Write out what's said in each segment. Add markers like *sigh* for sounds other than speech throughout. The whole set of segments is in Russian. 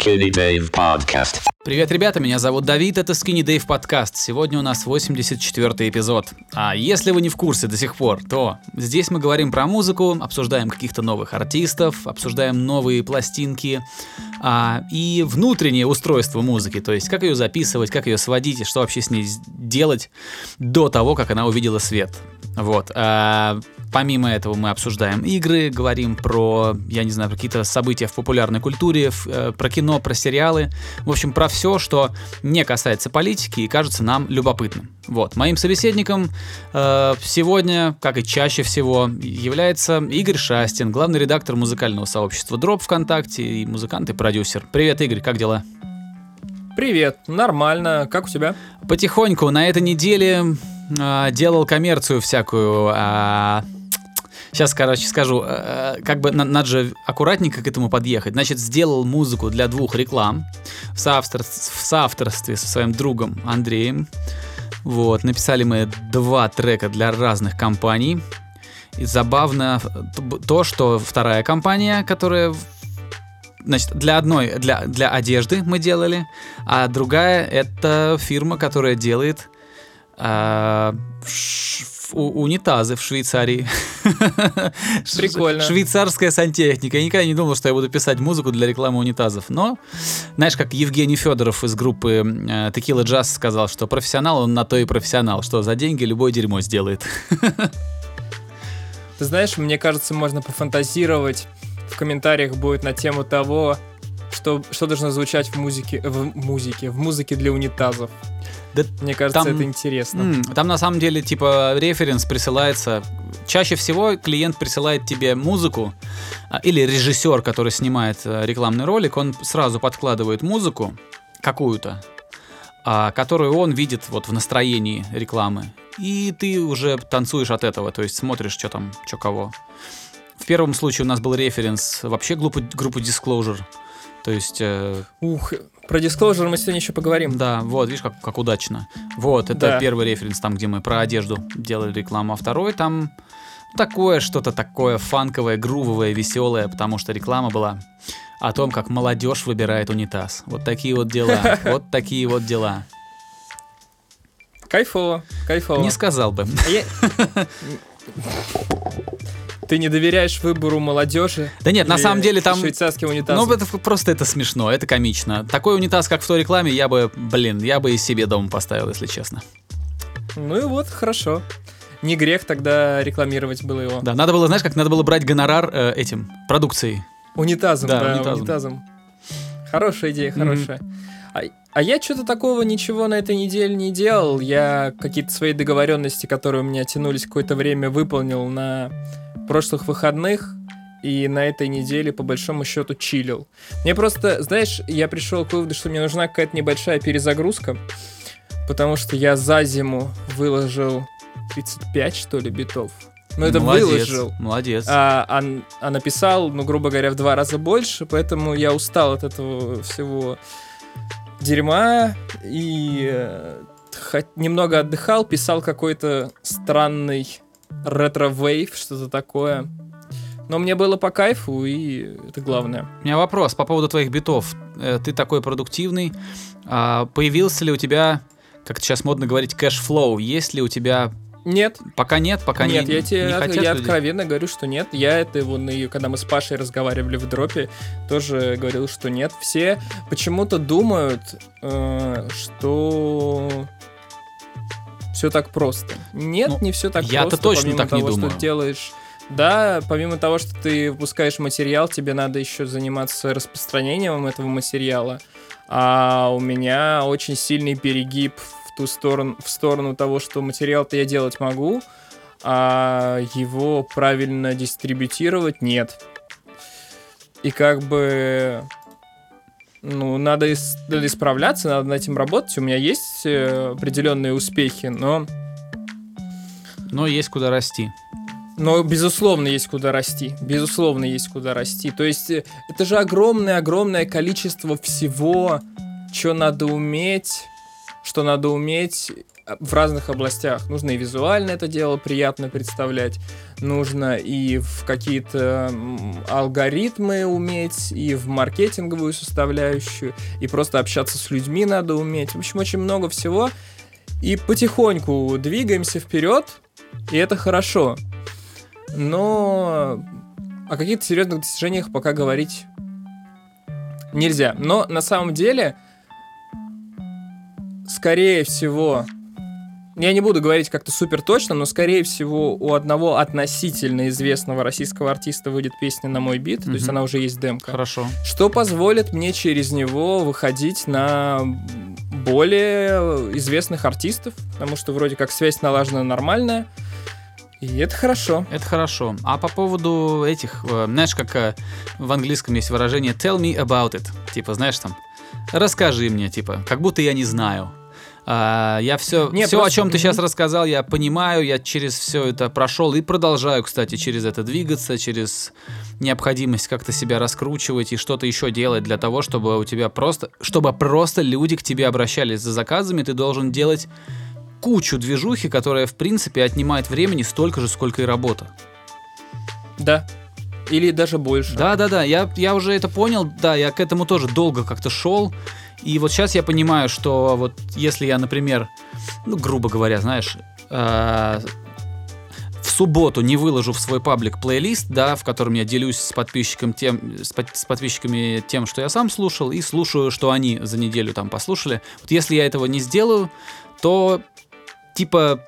Skinny Dave Podcast. Привет, ребята, меня зовут Давид, это Skinny Dave подкаст. Сегодня у нас 84 эпизод. А если вы не в курсе до сих пор, то здесь мы говорим про музыку, обсуждаем каких-то новых артистов, обсуждаем новые пластинки а, и внутреннее устройство музыки, то есть как ее записывать, как ее сводить и что вообще с ней делать до того, как она увидела свет. Вот. А, помимо этого мы обсуждаем игры, говорим про, я не знаю, какие-то события в популярной культуре, э, про кино, про сериалы. В общем, про все, что не касается политики и кажется нам любопытным. Вот. Моим собеседником э, сегодня, как и чаще всего, является Игорь Шастин, главный редактор музыкального сообщества Дроп ВКонтакте и музыкант и продюсер. Привет, Игорь, как дела? Привет, нормально. Как у тебя? Потихоньку на этой неделе э, делал коммерцию всякую. Э, Сейчас, короче, скажу, э, как бы надо же аккуратненько к этому подъехать. Значит, сделал музыку для двух реклам в соавторстве, в соавторстве со своим другом Андреем. Вот, написали мы два трека для разных компаний. И забавно то, что вторая компания, которая Значит, для одной, для, для одежды мы делали, а другая это фирма, которая делает э, унитазы в Швейцарии. *laughs* Прикольно. Швейцарская сантехника. Я никогда не думал, что я буду писать музыку для рекламы унитазов. Но, знаешь, как Евгений Федоров из группы Tequila Jazz сказал, что профессионал, он на то и профессионал, что за деньги любое дерьмо сделает. Ты знаешь, мне кажется, можно пофантазировать. В комментариях будет на тему того, что, что должно звучать в музыке, в музыке, в музыке для унитазов. Да Мне кажется, там, это интересно. М, там на самом деле типа референс присылается. Чаще всего клиент присылает тебе музыку а, или режиссер, который снимает э, рекламный ролик, он сразу подкладывает музыку какую-то, а, которую он видит вот в настроении рекламы. И ты уже танцуешь от этого, то есть смотришь, что там, что кого. В первом случае у нас был референс вообще группы, группы Disclosure. То есть... Э... Ух, про Disclosure мы сегодня еще поговорим. Да, вот, видишь, как, как удачно. Вот, это да. первый референс, там, где мы про одежду делали рекламу, а второй там такое что-то такое фанковое, грувовое, веселое, потому что реклама была о том, как молодежь выбирает унитаз. Вот такие вот дела. *laughs* Вот такие вот дела. Кайфово, кайфово. Не сказал бы. *laughs* Ты не доверяешь выбору молодежи? Да нет, на самом деле там... Швейцарский унитаз. Ну, это просто это смешно, это комично. Такой унитаз, как в той рекламе, я бы, блин, я бы и себе дома поставил, если честно. Ну и вот, хорошо. Не грех тогда рекламировать было его. Да, надо было, знаешь, как надо было брать гонорар э, этим, продукцией. Унитазом, да, да унитазом. унитазом. Хорошая идея, хорошая. Mm-hmm. А, а я что-то такого ничего на этой неделе не делал. Я какие-то свои договоренности, которые у меня тянулись какое-то время, выполнил на прошлых выходных и на этой неделе по большому счету чилил. Мне просто, знаешь, я пришел к выводу, что мне нужна какая-то небольшая перезагрузка, потому что я за зиму выложил 35, что ли, битов. Ну, это молодец, выложил. Молодец. А, а, а написал, ну, грубо говоря, в два раза больше, поэтому я устал от этого всего дерьма и э, немного отдыхал, писал какой-то странный ретро-вейв, что-то такое. Но мне было по кайфу, и это главное. У меня вопрос по поводу твоих битов. Э, ты такой продуктивный. А появился ли у тебя, как сейчас модно говорить, cash flow? Есть ли у тебя нет. Пока нет, пока нет. Нет, я тебе не хотят я откровенно говорю, что нет. Я это и когда мы с Пашей разговаривали в дропе, тоже говорил, что нет. Все почему-то думают, э, что все так просто. Нет, ну, не все так я просто. Я-то точно помимо так того, не думаю. Что делаешь да, помимо того, что ты выпускаешь материал, тебе надо еще заниматься распространением этого материала. А у меня очень сильный перегиб в ту сторону, в сторону того, что материал-то я делать могу, а его правильно дистрибутировать нет. И как бы ну, надо, надо исправляться, надо над этим работать. У меня есть э, определенные успехи, но... Но есть куда расти. Но, безусловно, есть куда расти. Безусловно, есть куда расти. То есть, э, это же огромное-огромное количество всего, что надо уметь, что надо уметь в разных областях. Нужно и визуально это дело приятно представлять, нужно и в какие-то алгоритмы уметь, и в маркетинговую составляющую, и просто общаться с людьми надо уметь. В общем, очень много всего. И потихоньку двигаемся вперед, и это хорошо. Но о каких-то серьезных достижениях пока говорить нельзя. Но на самом деле, скорее всего, я не буду говорить как-то супер точно, но скорее всего у одного относительно известного российского артиста выйдет песня на мой бит, mm-hmm. то есть она уже есть демка. Хорошо. Что позволит мне через него выходить на более известных артистов, потому что вроде как связь налажена нормальная. И это хорошо. Это хорошо. А по поводу этих, э, знаешь, как э, в английском есть выражение tell me about it. Типа, знаешь, там, расскажи мне, типа, как будто я не знаю. А, я все, не, все просто... о чем ты сейчас рассказал, я понимаю, я через все это прошел и продолжаю, кстати, через это двигаться, через необходимость как-то себя раскручивать и что-то еще делать для того, чтобы у тебя просто, чтобы просто люди к тебе обращались за заказами, ты должен делать кучу движухи, которая, в принципе, отнимает времени столько же, сколько и работа. Да. Или даже больше. Да, да, да. Я, я уже это понял. Да, я к этому тоже долго как-то шел. И вот сейчас я понимаю, что вот если я, например, ну, грубо говоря, знаешь, э, в субботу не выложу в свой паблик плейлист, да, в котором я делюсь с подписчиком тем, с, под, с подписчиками тем, что я сам слушал, и слушаю, что они за неделю там послушали. Вот если я этого не сделаю, то типа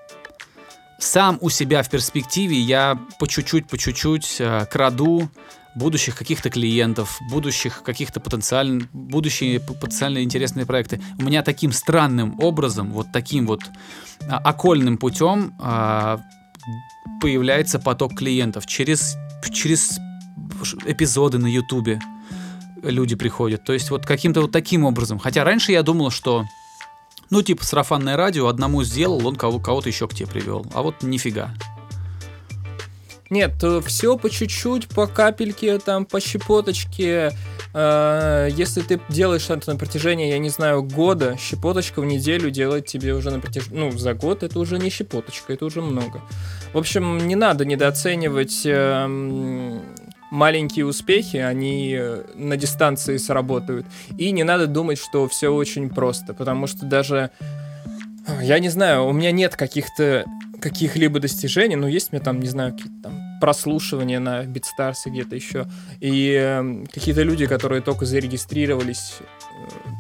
сам у себя в перспективе я по чуть-чуть, по чуть-чуть э, краду будущих каких-то клиентов, будущих каких-то потенциально, будущие потенциально интересные проекты. У меня таким странным образом, вот таким вот а, окольным путем а, появляется поток клиентов через, через эпизоды на Ютубе люди приходят. То есть вот каким-то вот таким образом. Хотя раньше я думал, что ну, типа, сарафанное радио одному сделал, он кого- кого-то еще к тебе привел. А вот нифига. Нет, все по чуть-чуть, по капельке, там, по щепоточке. Э, если ты делаешь это на протяжении, я не знаю, года, щепоточка в неделю делать тебе уже на протяжении... Ну, за год это уже не щепоточка, это уже много. В общем, не надо недооценивать э, маленькие успехи, они э, на дистанции сработают. И не надо думать, что все очень просто, потому что даже... Я не знаю, у меня нет каких-то каких-либо достижений, но есть у меня там, не знаю, какие-то там прослушивания на BitStars где-то еще. И э, какие-то люди, которые только зарегистрировались, э,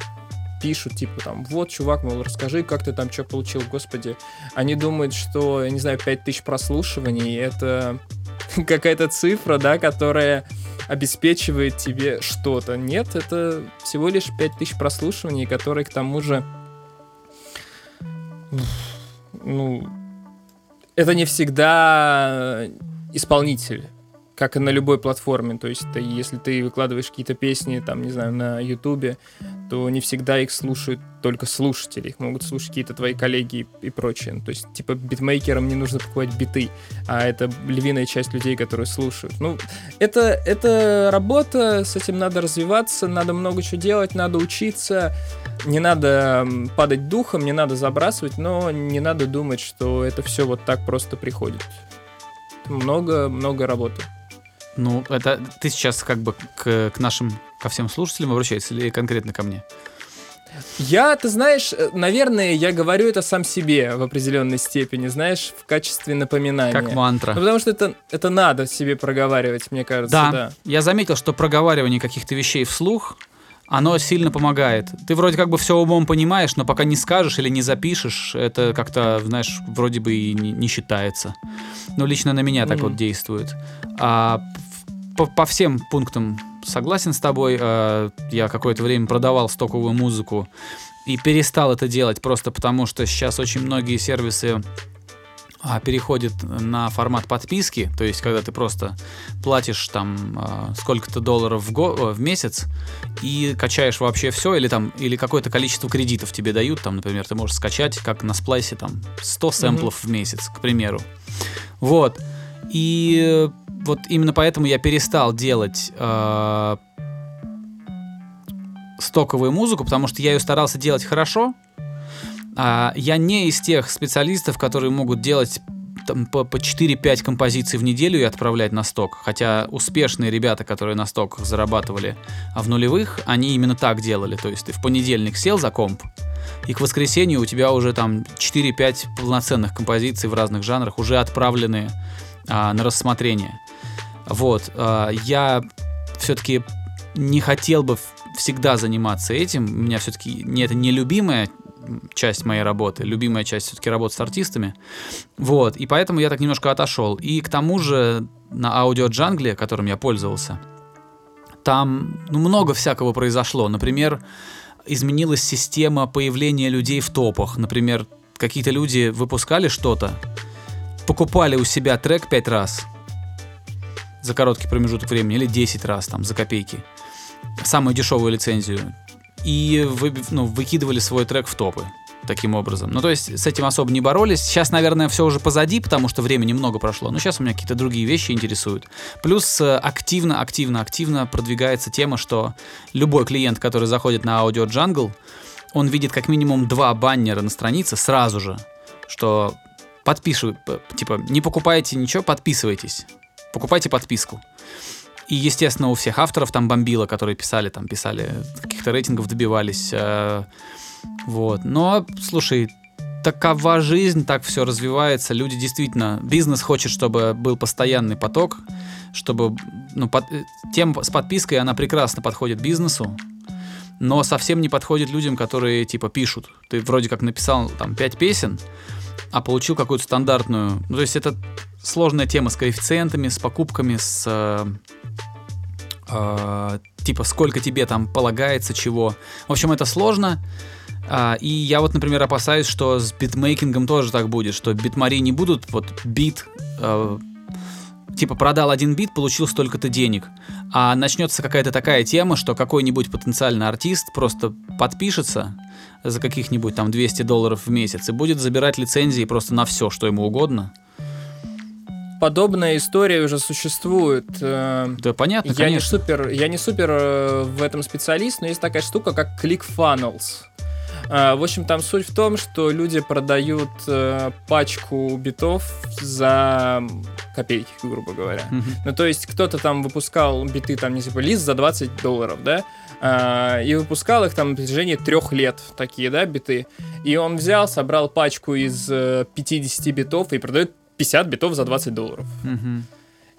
пишут, типа, там, вот, чувак, мол, расскажи, как ты там что получил, господи. Они думают, что, я не знаю, 5000 прослушиваний — это *laughs* какая-то цифра, да, которая обеспечивает тебе что-то. Нет, это всего лишь 5000 прослушиваний, которые, к тому же, ну, это не всегда исполнитель как и на любой платформе. То есть, ты, если ты выкладываешь какие-то песни, там, не знаю, на Ютубе, то не всегда их слушают только слушатели. Их могут слушать какие-то твои коллеги и, и прочее. То есть, типа, битмейкерам не нужно покупать биты, а это львиная часть людей, которые слушают. Ну, это, это работа, с этим надо развиваться, надо много чего делать, надо учиться, не надо падать духом, не надо забрасывать, но не надо думать, что это все вот так просто приходит. Много-много работы. Ну, это ты сейчас как бы к, к нашим, ко всем слушателям обращаешься или конкретно ко мне? Я, ты знаешь, э, наверное, я говорю это сам себе в определенной степени, знаешь, в качестве напоминания. Как мантра. Ну, потому что это, это надо себе проговаривать, мне кажется. Да. да. Я заметил, что проговаривание каких-то вещей вслух оно сильно помогает. Ты вроде как бы все умом понимаешь, но пока не скажешь или не запишешь, это как-то, знаешь, вроде бы и не, не считается. Ну, лично на меня так mm-hmm. вот действует. А по, по всем пунктам согласен с тобой. А, я какое-то время продавал стоковую музыку и перестал это делать просто потому, что сейчас очень многие сервисы переходит на формат подписки, то есть когда ты просто платишь там а, сколько-то долларов в, го в месяц и качаешь вообще все, или там или какое-то количество кредитов тебе дают, там, например, ты можешь скачать, как на сплайсе, там 100 сэмплов mm-hmm. в месяц, к примеру. Вот. И вот именно поэтому я перестал делать э, стоковую музыку, потому что я ее старался делать хорошо, А, я не из тех специалистов, которые могут делать там, по, по 4-5 композиций в неделю и отправлять на сток. Хотя успешные ребята, которые на стоках зарабатывали а в нулевых, они именно так делали. То есть ты в понедельник сел за комп, и к воскресенью у тебя уже там 4-5 полноценных композиций в разных жанрах уже отправлены а, на рассмотрение. Вот, а, я все-таки не хотел бы всегда заниматься этим. У меня все-таки не, это не любимая часть моей работы, любимая часть все-таки работы с артистами. Вот, и поэтому я так немножко отошел. И к тому же на аудио джангле, которым я пользовался, там ну, много всякого произошло. Например, изменилась система появления людей в топах. Например, какие-то люди выпускали что-то, покупали у себя трек пять раз за короткий промежуток времени или 10 раз там за копейки. Самую дешевую лицензию и вы, ну, выкидывали свой трек в топы таким образом. Ну, то есть с этим особо не боролись. Сейчас, наверное, все уже позади, потому что времени много прошло. Но сейчас у меня какие-то другие вещи интересуют. Плюс э, активно, активно, активно продвигается тема, что любой клиент, который заходит на Audio Jungle, он видит как минимум два баннера на странице сразу же, что подписывай, типа, не покупайте ничего, подписывайтесь. Покупайте подписку. И, естественно, у всех авторов там бомбило, которые писали, там писали, каких-то рейтингов добивались. Э, вот. Но, слушай, такова жизнь, так все развивается. Люди действительно, бизнес хочет, чтобы был постоянный поток, чтобы, ну, под, э, тема с подпиской, она прекрасно подходит бизнесу, но совсем не подходит людям, которые, типа, пишут. Ты вроде как написал, там, пять песен, а получил какую-то стандартную... Ну, то есть это сложная тема с коэффициентами, с покупками, с э, э, типа сколько тебе там полагается чего. В общем, это сложно. Uh, и я вот, например, опасаюсь, что с битмейкингом тоже так будет, что битмари не будут вот бит, uh, типа продал один бит, получил столько-то денег, а начнется какая-то такая тема, что какой-нибудь потенциальный артист просто подпишется за каких-нибудь там 200 долларов в месяц и будет забирать лицензии просто на все, что ему угодно подобная история уже существует. Э, да, понятно, я конечно. Не супер, я не супер э, в этом специалист, но есть такая штука, как ClickFunnels. Э, в общем, там суть в том, что люди продают пачку битов за копейки, грубо говоря. Mm-hmm. Ну, то есть кто-то там выпускал биты, там, не типа, лист за 20 долларов, да, и выпускал их там на протяжении трех лет, такие, да, биты. И он взял, собрал пачку из 50 битов и продает 50 битов за 20 долларов. Угу.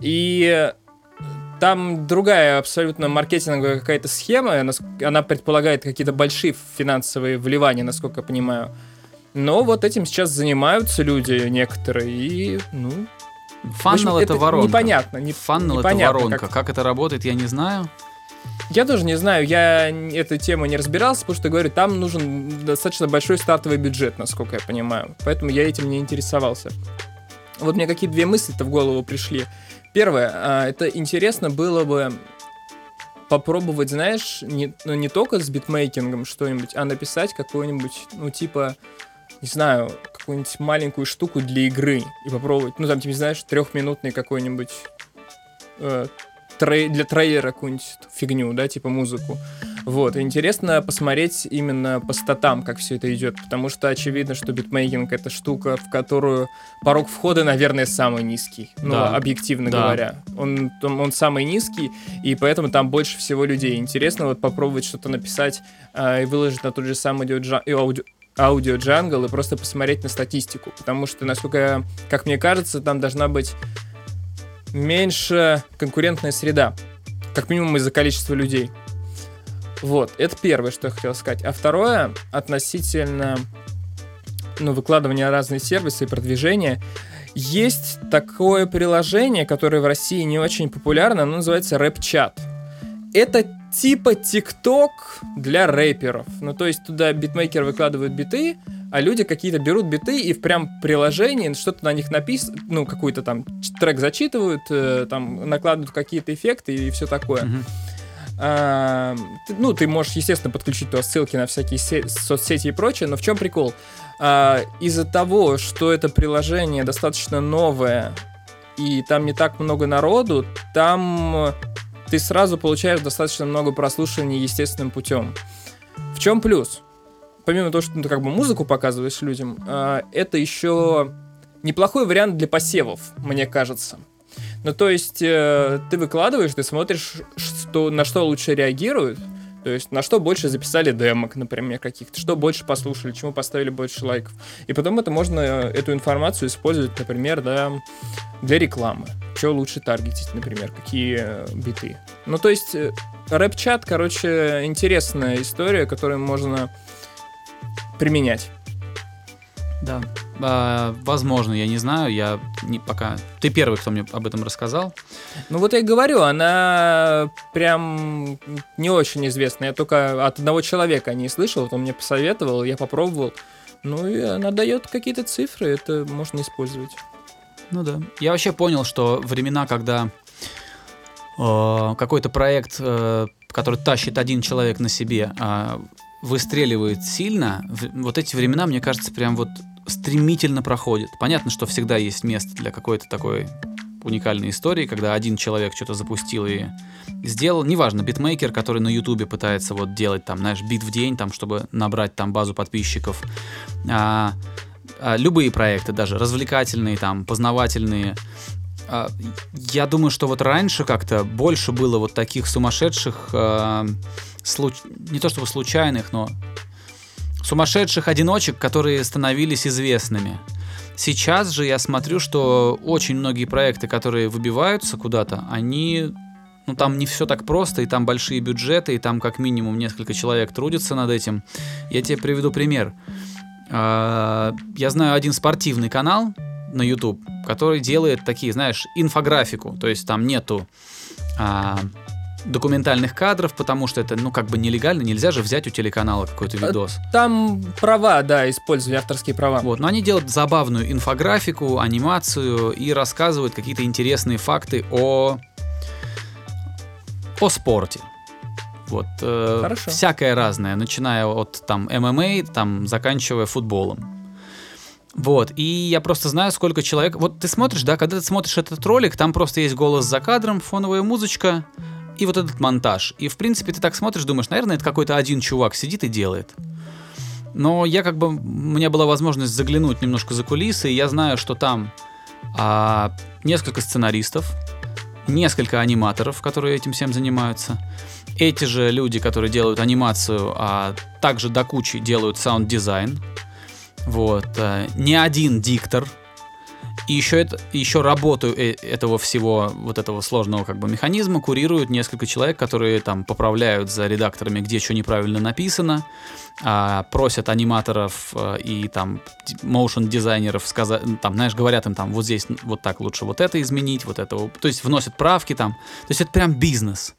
И там другая абсолютно маркетинговая какая-то схема, она предполагает какие-то большие финансовые вливания, насколько я понимаю. Но вот этим сейчас занимаются люди некоторые, и, ну... Фаннел это, это воронка. Непонятно. Не, Фаннел это воронка. Как... как это работает, я не знаю. Я тоже не знаю, я эту тему не разбирался, потому что, говорю, там нужен достаточно большой стартовый бюджет, насколько я понимаю. Поэтому я этим не интересовался. Вот мне какие две мысли-то в голову пришли. Первое, а, это интересно было бы попробовать, знаешь, не, ну, не только с битмейкингом что-нибудь, а написать какую-нибудь, ну, типа, не знаю, какую-нибудь маленькую штуку для игры и попробовать, ну, там, типа, знаешь, трехминутный какой-нибудь э, трей, для трейлера какую-нибудь фигню, да, типа музыку. Вот, интересно посмотреть именно по статам, как все это идет, потому что очевидно, что битмейкинг это штука, в которую порог входа, наверное, самый низкий, ну, да. объективно да. говоря. Он, он, он самый низкий, и поэтому там больше всего людей. Интересно вот попробовать что-то написать э, и выложить на тот же самый аудио, аудио джангл и просто посмотреть на статистику, потому что, насколько, как мне кажется, там должна быть меньше конкурентная среда, как минимум из-за количества людей. Вот, это первое, что я хотел сказать. А второе, относительно ну, выкладывания разных сервисов и продвижения, есть такое приложение, которое в России не очень популярно, оно называется RapChat. Это типа ТикТок для рэперов. Ну, то есть туда битмейкер выкладывает биты, а люди какие-то берут биты и в прям приложении что-то на них написано, ну, какой-то там трек зачитывают, э, там накладывают какие-то эффекты и все такое. Mm-hmm. А, ты, ну, ты можешь, естественно, подключить туда ссылки на всякие се- соцсети и прочее, но в чем прикол? А, из-за того, что это приложение достаточно новое, и там не так много народу, там ты сразу получаешь достаточно много прослушиваний естественным путем. В чем плюс? Помимо того, что ты как бы музыку показываешь людям, а, это еще неплохой вариант для посевов, мне кажется. Ну, то есть, э, ты выкладываешь, ты смотришь, что, на что лучше реагируют, то есть, на что больше записали демок, например, каких-то, что больше послушали, чему поставили больше лайков. И потом это можно, э, эту информацию использовать, например, да, для рекламы. Что лучше таргетить, например, какие э, биты. Ну, то есть, рэп-чат, короче, интересная история, которую можно применять. Да. А, возможно, я не знаю, я не пока. Ты первый, кто мне об этом рассказал. Ну вот я и говорю, она прям не очень известная. Я только от одного человека не слышал, он мне посоветовал, я попробовал. Ну и она дает какие-то цифры, это можно использовать. Ну да. Я вообще понял, что времена, когда э, какой-то проект, э, который тащит один человек на себе, э, выстреливает сильно, вот эти времена, мне кажется, прям вот стремительно проходят. Понятно, что всегда есть место для какой-то такой уникальной истории, когда один человек что-то запустил и сделал, неважно, битмейкер, который на ютубе пытается вот делать там, знаешь, бит в день, там, чтобы набрать там базу подписчиков, а, а, любые проекты, даже развлекательные, там, познавательные, а, я думаю, что вот раньше как-то больше было вот таких сумасшедших а, случ... не то чтобы случайных, но сумасшедших одиночек, которые становились известными. Сейчас же я смотрю, что очень многие проекты, которые выбиваются куда-то, они ну там не все так просто, и там большие бюджеты, и там как минимум несколько человек трудятся над этим. Я тебе приведу пример. А, я знаю один спортивный канал на YouTube, который делает такие, знаешь, инфографику, то есть там нету а, документальных кадров, потому что это, ну, как бы нелегально, нельзя же взять у телеканала какой-то э, видос. Там права, да, использовали авторские права. Вот, но они делают забавную инфографику, анимацию и рассказывают какие-то интересные факты о о спорте. Вот, э, Хорошо. всякое разное, начиная от там ММА, там заканчивая футболом. Вот, и я просто знаю, сколько человек... Вот ты смотришь, да, когда ты смотришь этот ролик, там просто есть голос за кадром, фоновая музычка, и вот этот монтаж. И, в принципе, ты так смотришь, думаешь, наверное, это какой-то один чувак сидит и делает. Но я как бы... У меня была возможность заглянуть немножко за кулисы, и я знаю, что там а, несколько сценаристов, несколько аниматоров, которые этим всем занимаются. Эти же люди, которые делают анимацию, а также до кучи делают саунд-дизайн. Вот. А, не один диктор, и еще, это, еще работу э, этого всего, вот этого сложного как бы механизма курируют несколько человек, которые там поправляют за редакторами, где что неправильно написано, а, просят аниматоров а, и там моушен дизайнеров сказать, там, знаешь, говорят им там, вот здесь вот так лучше вот это изменить, вот это, то есть вносят правки там, то есть это прям бизнес.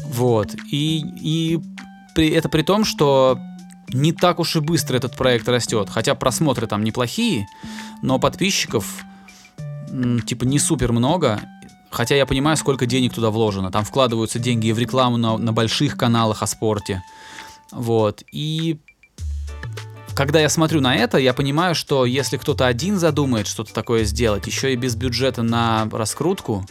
Вот. И, и при, это при том, что не так уж и быстро этот проект растет. Хотя просмотры там неплохие, но подписчиков типа не супер много. Хотя я понимаю, сколько денег туда вложено. Там вкладываются деньги в рекламу на, на больших каналах о спорте. Вот. И когда я смотрю на это, я понимаю, что если кто-то один задумает что-то такое сделать, еще и без бюджета на раскрутку,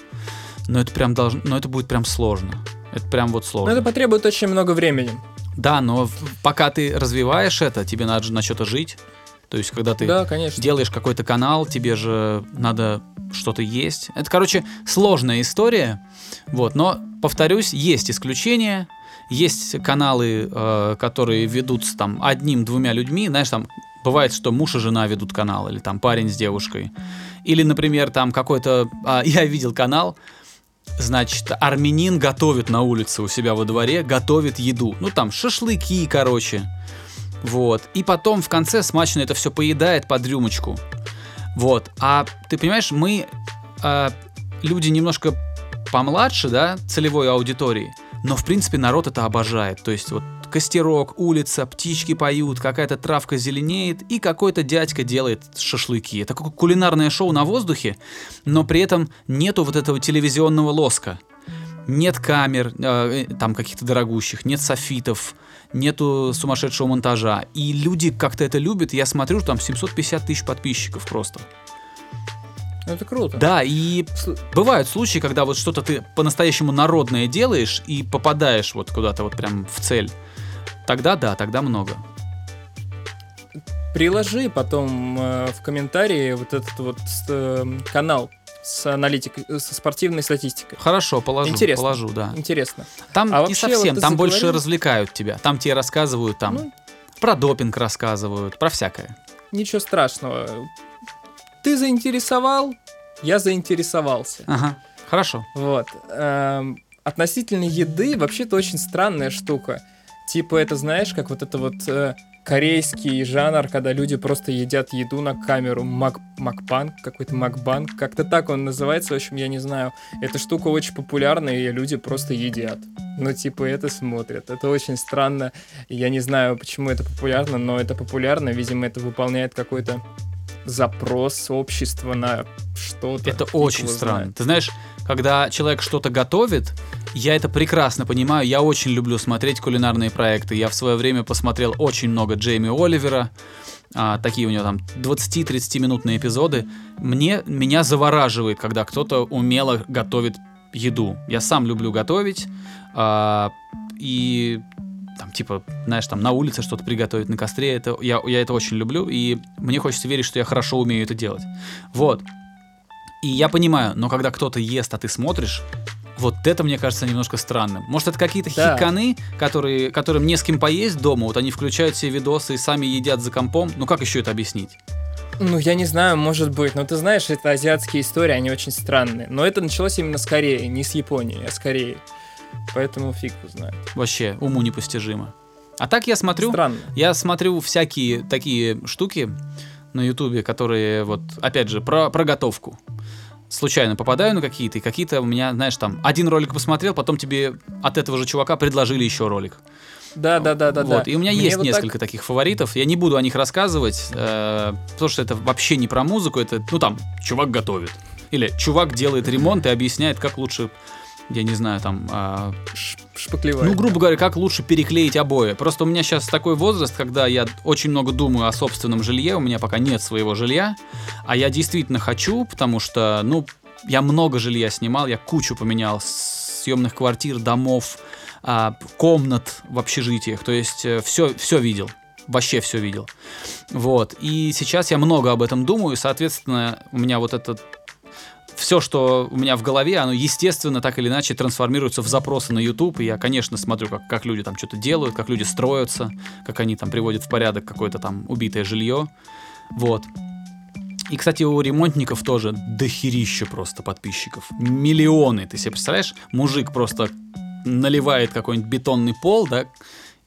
ну это прям должно, ну это будет прям сложно. Это прям вот сложно. Но это потребует очень много времени. Да, но пока ты развиваешь это, тебе надо же на что-то жить. То есть, когда ты да, конечно. делаешь какой-то канал, тебе же надо что-то есть. Это, короче, сложная история. Вот, но, повторюсь, есть исключения. Есть каналы, э, которые ведутся там одним-двумя людьми. Знаешь, там бывает, что муж и жена ведут канал, или там парень с девушкой. Или, например, там какой-то... Э, *laughs* я видел канал, Значит, армянин готовит на улице у себя во дворе, готовит еду. Ну, там, шашлыки, короче. Вот. И потом в конце смачно это все поедает под рюмочку. Вот. А ты понимаешь, мы э, люди немножко помладше, да, целевой аудитории, но в принципе народ это обожает. То есть вот костерок, улица, птички поют, какая-то травка зеленеет, и какой-то дядька делает шашлыки. Это как кулинарное шоу на воздухе, но при этом нету вот этого телевизионного лоска. Нет камер, э, там каких-то дорогущих, нет софитов, нету сумасшедшего монтажа. И люди как-то это любят. Я смотрю, там 750 тысяч подписчиков просто. Это круто. Да, и бывают случаи, когда вот что-то ты по-настоящему народное делаешь и попадаешь вот куда-то вот прям в цель. Тогда да, тогда много. приложи потом э, в комментарии вот этот вот э, канал с аналитикой, э, со спортивной статистикой. Хорошо, положу. Интересно. Положу, да. Интересно. Там а не совсем, вот там больше развлекают тебя. Там тебе рассказывают там ну, про допинг рассказывают, про всякое. Ничего страшного. Ты заинтересовал, я заинтересовался. Ага. Хорошо. Вот. Эм, относительно еды, вообще-то очень странная штука. Типа это, знаешь, как вот это вот э, корейский жанр, когда люди просто едят еду на камеру. Мак, макпанк, какой-то макбанк, как-то так он называется, в общем, я не знаю. Эта штука очень популярная, и люди просто едят. Ну, типа, это смотрят. Это очень странно. Я не знаю, почему это популярно, но это популярно. Видимо, это выполняет какой-то запрос общества на что-то. Это очень странно. Знает. Ты знаешь, когда человек что-то готовит, я это прекрасно понимаю. Я очень люблю смотреть кулинарные проекты. Я в свое время посмотрел очень много Джейми Оливера. А, такие у него там 20-30 минутные эпизоды. Мне, меня завораживает, когда кто-то умело готовит еду. Я сам люблю готовить. А, и там, типа, знаешь, там на улице что-то приготовить на костре, это, я, я это очень люблю, и мне хочется верить, что я хорошо умею это делать. Вот. И я понимаю, но когда кто-то ест, а ты смотришь, вот это, мне кажется, немножко странным. Может, это какие-то да. хиканы, которые, которым не с кем поесть дома, вот они включают себе видосы и сами едят за компом. Ну как еще это объяснить? Ну, я не знаю, может быть. Но ты знаешь, это азиатские истории, они очень странные. Но это началось именно с Кореи, не с Японии, а с Кореи. Поэтому фиг знает. Вообще, уму непостижимо. А так я смотрю, Странно. я смотрю всякие такие штуки на Ютубе, которые вот, опять же, про, про готовку. Случайно попадаю на какие-то, и какие-то у меня, знаешь, там, один ролик посмотрел, потом тебе от этого же чувака предложили еще ролик. Да, да, да, да. Вот. Да. И у меня Мне есть вот несколько так... таких фаворитов. Я не буду о них рассказывать, э, потому что это вообще не про музыку. Это, ну там, чувак готовит. Или чувак делает ремонт и объясняет, как лучше я не знаю, там... А... Шпаклевать. Ну, грубо говоря, как лучше переклеить обои. Просто у меня сейчас такой возраст, когда я очень много думаю о собственном жилье, у меня пока нет своего жилья, а я действительно хочу, потому что, ну, я много жилья снимал, я кучу поменял съемных квартир, домов, а, комнат в общежитиях, то есть все, э, все видел вообще все видел. Вот. И сейчас я много об этом думаю, соответственно, у меня вот этот все, что у меня в голове, оно, естественно, так или иначе трансформируется в запросы на YouTube. И я, конечно, смотрю, как, как люди там что-то делают, как люди строятся, как они там приводят в порядок какое-то там убитое жилье. Вот. И, кстати, у ремонтников тоже дохерища просто подписчиков. Миллионы. Ты себе представляешь? Мужик просто наливает какой-нибудь бетонный пол, да,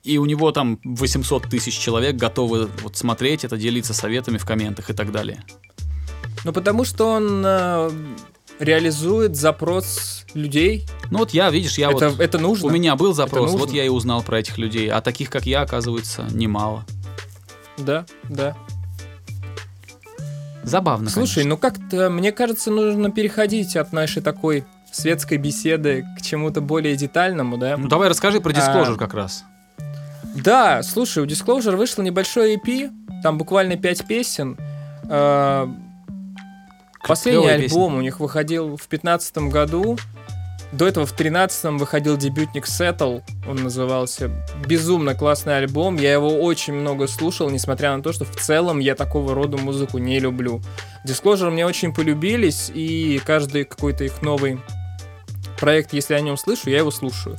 и у него там 800 тысяч человек готовы вот смотреть это, делиться советами в комментах и так далее. Ну, потому что он э, реализует запрос людей. Ну вот я, видишь, я это, вот... Это нужно. У меня был запрос, вот я и узнал про этих людей. А таких, как я, оказывается, немало. Да, да. Забавно. Слушай, конечно. ну как-то, мне кажется, нужно переходить от нашей такой светской беседы к чему-то более детальному, да? Ну давай расскажи про Disclosure а, как раз. Да, слушай, у Disclosure вышло небольшой EP, там буквально пять песен. Э, Последний альбом у них выходил в 2015 году. До этого в 13-м выходил дебютник Settle, он назывался. Безумно классный альбом, я его очень много слушал, несмотря на то, что в целом я такого рода музыку не люблю. Disclosure мне очень полюбились, и каждый какой-то их новый проект, если я о нем слышу, я его слушаю.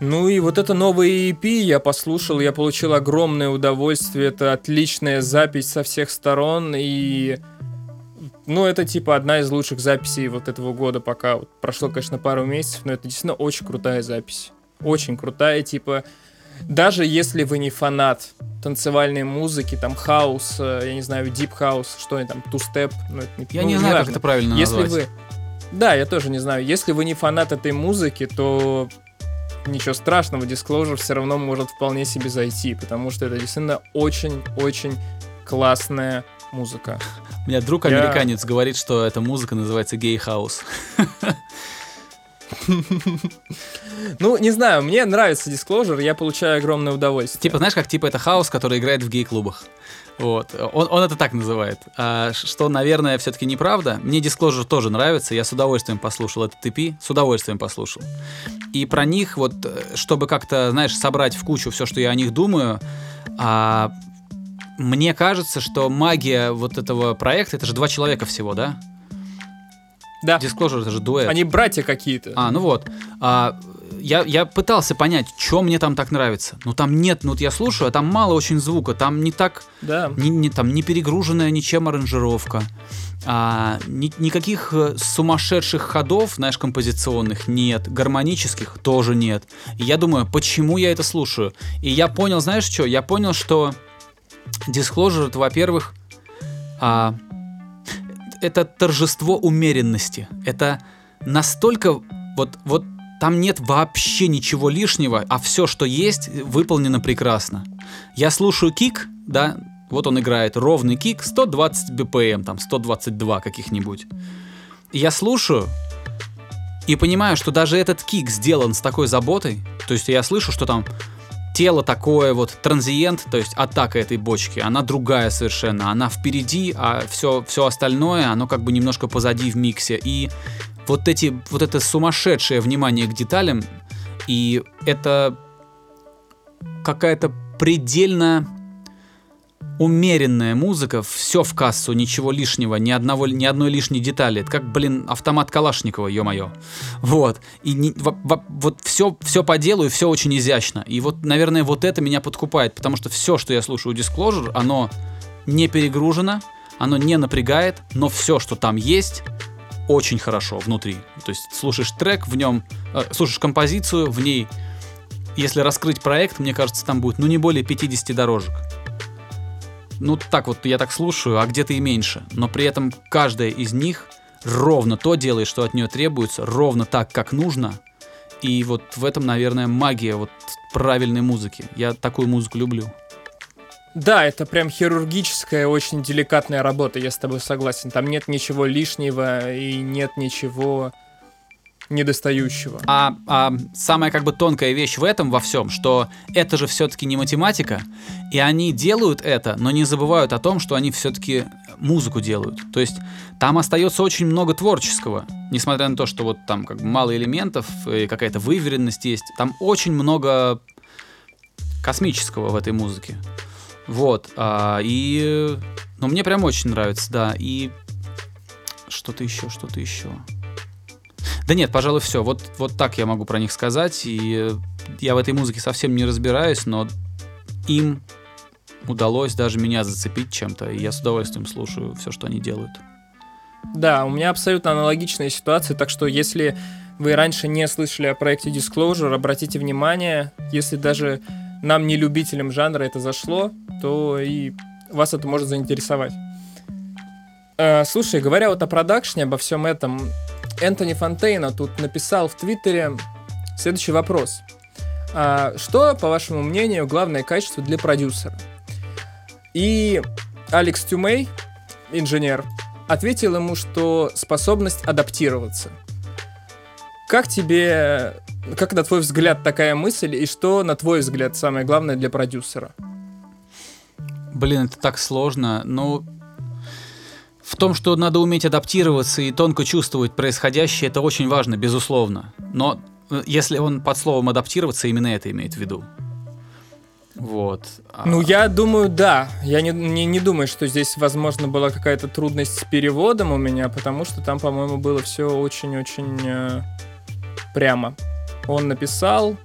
Ну и вот это новый EP я послушал, я получил огромное удовольствие, это отличная запись со всех сторон, и ну, это типа одна из лучших записей вот этого года пока. Вот прошло, конечно, пару месяцев, но это действительно очень крутая запись. Очень крутая, типа... Даже если вы не фанат танцевальной музыки, там хаус, я не знаю, deep house, что они там, ту-степ, ну, это не Я ну, не знаю, важно. как это правильно если назвать. Вы... Да, я тоже не знаю. Если вы не фанат этой музыки, то ничего страшного, Disclosure все равно может вполне себе зайти, потому что это действительно очень-очень классная музыка. У меня друг американец Я... говорит, что эта музыка называется гей-хаус. Ну, не знаю, мне нравится Disclosure, я получаю огромное удовольствие. Типа, знаешь, как типа это хаус, который играет в гей-клубах. Вот. Он, он это так называет. А, что, наверное, все-таки неправда. Мне Disclosure тоже нравится. Я с удовольствием послушал этот EP. С удовольствием послушал. И про них, вот, э, чтобы как-то, знаешь, собрать в кучу все, что я о них думаю, а, мне кажется, что магия вот этого проекта, это же два человека всего, да? Да. Disclosure это же дуэт. Они братья какие-то. А, ну вот. А, я, я пытался понять, что мне там так нравится. Ну там нет, ну вот я слушаю, а там мало очень звука, там не так, да. не, не, там не перегруженная ничем аранжировка, а, ни, никаких э, сумасшедших ходов, знаешь, композиционных нет, гармонических тоже нет. И я думаю, почему я это слушаю? И я понял, знаешь что? Я понял, что Disclosure это, во-первых, а, это торжество умеренности. Это настолько вот вот там нет вообще ничего лишнего, а все, что есть, выполнено прекрасно. Я слушаю кик, да, вот он играет ровный кик, 120 BPM, там 122 каких-нибудь. я слушаю и понимаю, что даже этот кик сделан с такой заботой. То есть я слышу, что там тело такое вот транзиент, то есть атака этой бочки, она другая совершенно, она впереди, а все, все остальное, оно как бы немножко позади в миксе. И вот, эти, вот это сумасшедшее внимание к деталям, и это какая-то предельно умеренная музыка, все в кассу, ничего лишнего, ни, одного, ни одной лишней детали. Это как, блин, автомат Калашникова, ё-моё. Вот. И не, в, в, вот все, все по делу, и все очень изящно. И вот, наверное, вот это меня подкупает, потому что все, что я слушаю у Disclosure, оно не перегружено, оно не напрягает, но все, что там есть, очень хорошо внутри. То есть слушаешь трек, в нем, э, слушаешь композицию, в ней, если раскрыть проект, мне кажется, там будет, ну, не более 50 дорожек. Ну, так вот, я так слушаю, а где-то и меньше. Но при этом каждая из них ровно то делает, что от нее требуется, ровно так, как нужно. И вот в этом, наверное, магия вот правильной музыки. Я такую музыку люблю. Да, это прям хирургическая, очень деликатная работа, я с тобой согласен. Там нет ничего лишнего и нет ничего недостающего. А, а самая как бы тонкая вещь в этом во всем, что это же все-таки не математика, и они делают это, но не забывают о том, что они все-таки музыку делают. То есть там остается очень много творческого, несмотря на то, что вот там как бы мало элементов, и какая-то выверенность есть, там очень много космического в этой музыке. Вот. А, и... Ну, мне прям очень нравится, да. И что-то еще, что-то еще. Да нет, пожалуй, все. Вот, вот так я могу про них сказать. И я в этой музыке совсем не разбираюсь, но им удалось даже меня зацепить чем-то, и я с удовольствием слушаю все, что они делают. Да, у меня абсолютно аналогичная ситуация, так что если вы раньше не слышали о проекте Disclosure, обратите внимание, если даже нам, не любителям жанра, это зашло, то и вас это может заинтересовать. Э, слушай, говоря вот о продакшне, обо всем этом, Энтони Фонтейна тут написал в Твиттере следующий вопрос. А, что, по вашему мнению, главное качество для продюсера? И Алекс Тюмей, инженер, ответил ему, что способность адаптироваться. Как тебе как на твой взгляд такая мысль, и что, на твой взгляд, самое главное для продюсера? Блин, это так сложно. Ну, в том, что надо уметь адаптироваться и тонко чувствовать происходящее, это очень важно, безусловно. Но э, если он под словом адаптироваться, именно это имеет в виду. Вот. А ну, я думаю, да. Я не, не, не думаю, что здесь, возможно, была какая-то трудность с переводом у меня, потому что там, по-моему, было все очень-очень э, прямо он написал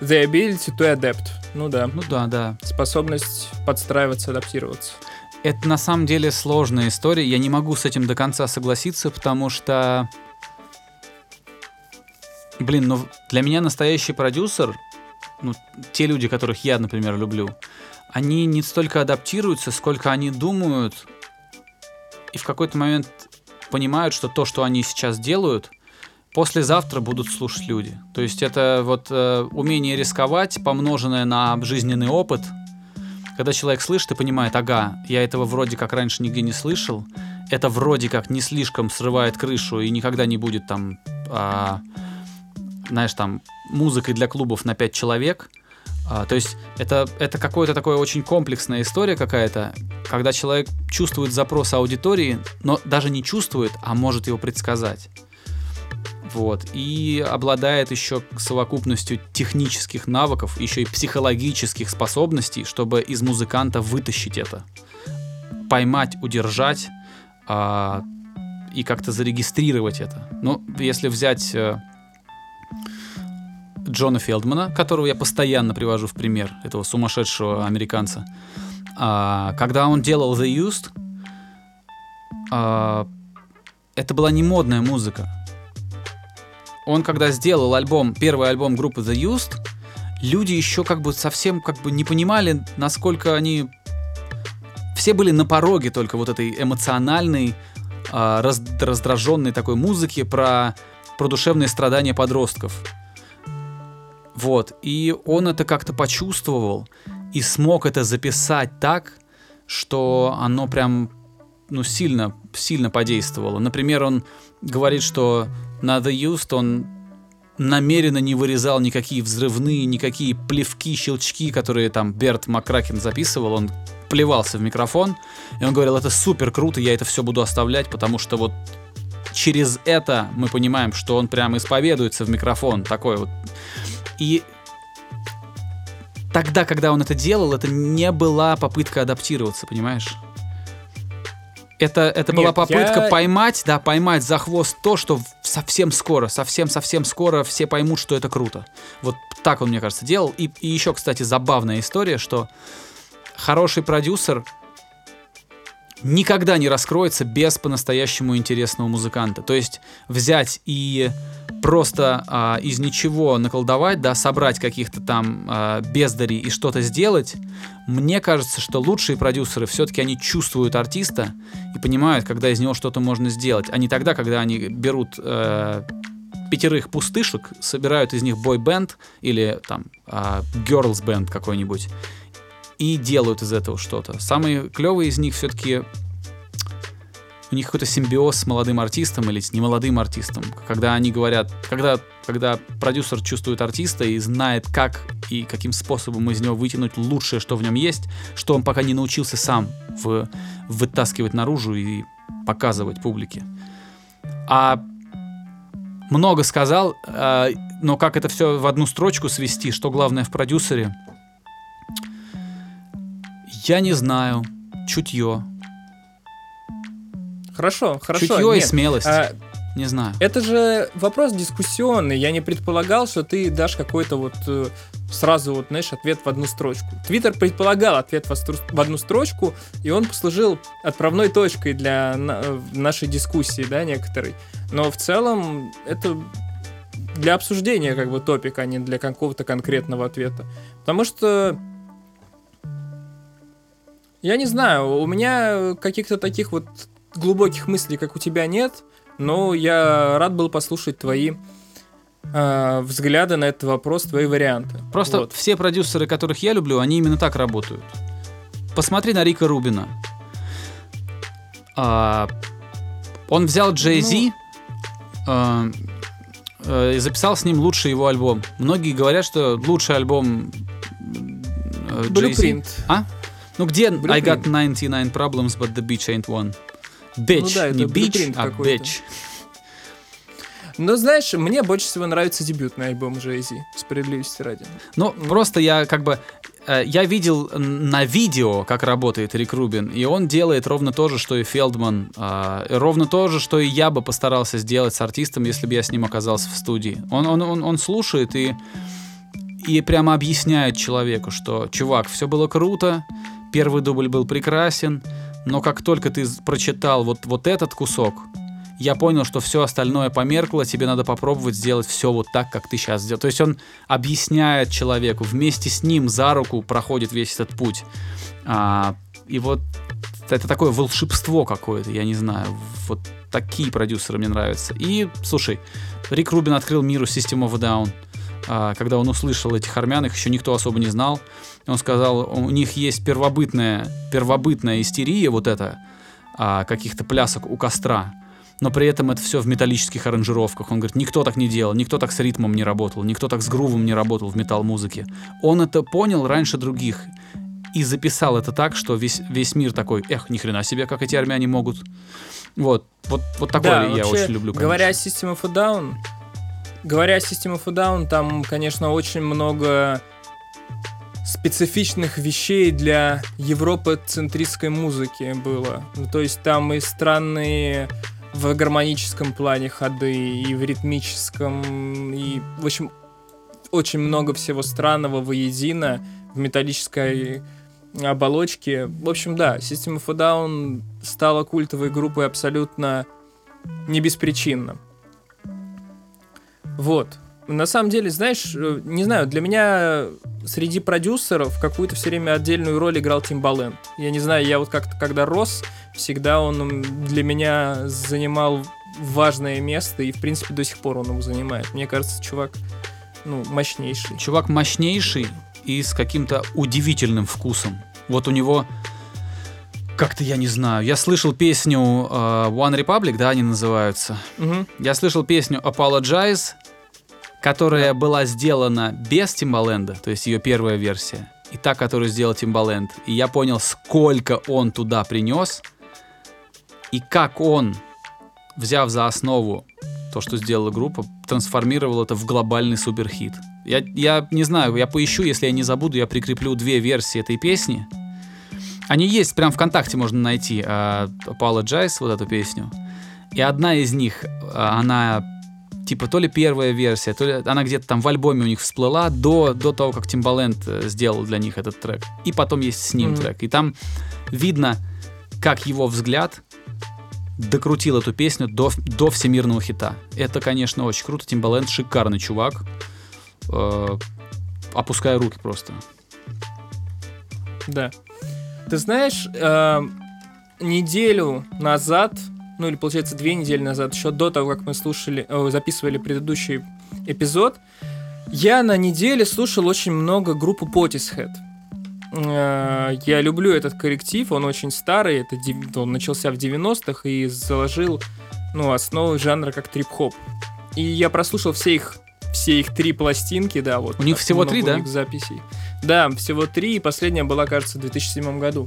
The ability to adapt. Ну да. Ну да, да. Способность подстраиваться, адаптироваться. Это на самом деле сложная история. Я не могу с этим до конца согласиться, потому что... Блин, ну для меня настоящий продюсер, ну, те люди, которых я, например, люблю, они не столько адаптируются, сколько они думают и в какой-то момент понимают, что то, что они сейчас делают — послезавтра будут слушать люди. То есть это вот э, умение рисковать, помноженное на жизненный опыт. Когда человек слышит и понимает, ага, я этого вроде как раньше нигде не слышал, это вроде как не слишком срывает крышу и никогда не будет там, а, знаешь, там музыкой для клубов на 5 человек. А, то есть это, это какое-то такое очень комплексная история какая-то, когда человек чувствует запрос аудитории, но даже не чувствует, а может его предсказать. Вот. И обладает еще совокупностью технических навыков, еще и психологических способностей, чтобы из музыканта вытащить это. Поймать, удержать а, и как-то зарегистрировать это. Ну, если взять э, Джона Фелдмана, которого я постоянно привожу в пример, этого сумасшедшего американца, а, когда он делал The Used, а, это была не модная музыка. Он когда сделал альбом, первый альбом группы The Used, люди еще как бы совсем как бы не понимали, насколько они... Все были на пороге только вот этой эмоциональной, а, раз, раздраженной такой музыки про, про душевные страдания подростков. Вот. И он это как-то почувствовал и смог это записать так, что оно прям ну, сильно, сильно подействовало. Например, он говорит, что на The Used он намеренно не вырезал никакие взрывные, никакие плевки, щелчки, которые там Берт Макракен записывал. Он плевался в микрофон, и он говорил, это супер круто, я это все буду оставлять, потому что вот через это мы понимаем, что он прям исповедуется в микрофон, такой вот. И тогда, когда он это делал, это не была попытка адаптироваться, понимаешь? Это, это Нет, была попытка я... поймать, да, поймать за хвост то, что совсем скоро, совсем-совсем скоро все поймут, что это круто. Вот так он, мне кажется, делал. И, и еще, кстати, забавная история, что хороший продюсер никогда не раскроется без по-настоящему интересного музыканта. То есть взять и просто а, из ничего наколдовать, да, собрать каких-то там а, бездарей и что-то сделать, мне кажется, что лучшие продюсеры все-таки они чувствуют артиста и понимают, когда из него что-то можно сделать, а не тогда, когда они берут э, пятерых пустышек, собирают из них бой-бенд или там э, girls band какой-нибудь и делают из этого что-то. Самые клевые из них все-таки у них какой-то симбиоз с молодым артистом или с немолодым артистом. Когда они говорят, когда, когда продюсер чувствует артиста и знает, как и каким способом из него вытянуть лучшее, что в нем есть, что он пока не научился сам в, вытаскивать наружу и показывать публике. А много сказал, э, но как это все в одну строчку свести, что главное в продюсере, я не знаю. Чутье. Хорошо, хорошо. Чутье нет. и смелость. А, не знаю. Это же вопрос дискуссионный. Я не предполагал, что ты дашь какой-то вот э, сразу вот, знаешь, ответ в одну строчку. Твиттер предполагал ответ в одну строчку, и он послужил отправной точкой для нашей дискуссии, да, некоторой. Но в целом это для обсуждения как бы топик, а не для какого-то конкретного ответа. Потому что я не знаю, у меня каких-то таких вот глубоких мыслей, как у тебя, нет, но я рад был послушать твои э, взгляды на этот вопрос, твои варианты. Просто вот. все продюсеры, которых я люблю, они именно так работают. Посмотри на Рика Рубина. А, он взял Джей Зи ну... а, и записал с ним лучший его альбом. Многие говорят, что лучший альбом Джей Зи. А? Ну где Blueprint. I got 99 problems, but the beach ain't one? Bitch, ну, да, не beach, а bitch. Но знаешь, мне больше всего нравится дебютный альбом Jay-Z, справедливости ради. Ну, mm. просто я как бы... Э, я видел на видео, как работает Рик Рубин, и он делает ровно то же, что и Фелдман. Э, ровно то же, что и я бы постарался сделать с артистом, если бы я с ним оказался в студии. Он, он, он, он слушает и, и прямо объясняет человеку, что, чувак, все было круто, Первый дубль был прекрасен, но как только ты прочитал вот, вот этот кусок, я понял, что все остальное померкло, тебе надо попробовать сделать все вот так, как ты сейчас сделал. То есть он объясняет человеку, вместе с ним за руку проходит весь этот путь. А, и вот это такое волшебство какое-то, я не знаю. Вот такие продюсеры мне нравятся. И, слушай, Рик Рубин открыл миру System of a Down. А, когда он услышал этих армян, их еще никто особо не знал. Он сказал, у них есть первобытная, первобытная истерия вот эта, а, каких-то плясок у костра, но при этом это все в металлических аранжировках. Он говорит, никто так не делал, никто так с ритмом не работал, никто так с грувом не работал в метал-музыке. Он это понял раньше других и записал это так, что весь, весь мир такой, эх, ни хрена себе, как эти армяне могут. Вот, вот, вот такое да, я очень люблю. Конечно. Говоря о System of a Down, говоря о System of a Down, там, конечно, очень много специфичных вещей для европоцентристской музыки было. Ну, то есть там и странные в гармоническом плане ходы, и в ритмическом, и, в общем, очень много всего странного воедино в металлической оболочке. В общем, да, System of a Down стала культовой группой абсолютно не беспричинно. Вот. На самом деле, знаешь, э, не знаю, для меня среди продюсеров какую-то все время отдельную роль играл Тимбаленд. Я не знаю, я вот как-то когда рос, всегда он для меня занимал важное место, и в принципе до сих пор он его занимает. Мне кажется, чувак, ну, мощнейший. Чувак мощнейший и с каким-то удивительным вкусом. Вот у него как-то я не знаю. Я слышал песню uh, One Republic, да, они называются. Угу. Я слышал песню Apologize, которая была сделана без Тимбаленда, то есть ее первая версия, и та, которую сделал Тимбаленд. И я понял, сколько он туда принес, и как он, взяв за основу то, что сделала группа, трансформировал это в глобальный суперхит. Я, я не знаю, я поищу, если я не забуду, я прикреплю две версии этой песни. Они есть, прям ВКонтакте можно найти uh, Apologize, вот эту песню. И одна из них, uh, она типа то ли первая версия, то ли она где-то там в альбоме у них всплыла до, до того, как Timbaland э, сделал для них этот трек. И потом есть с ним mm-hmm. трек. И там видно, как его взгляд докрутил эту песню до, до всемирного хита. Это, конечно, очень круто. Timbaland шикарный чувак. Э, опуская руки просто. Да. Ты знаешь, э, неделю назад, ну или получается две недели назад, еще до того, как мы слушали, э, записывали предыдущий эпизод, я на неделе слушал очень много группы Potishead. Э, я люблю этот коллектив, он очень старый, это, он начался в 90-х и заложил ну, основу жанра как трип-хоп. И я прослушал все их все их три пластинки, да, вот. У них всего три, да? записей. Да, всего три, и последняя была, кажется, в 2007 году.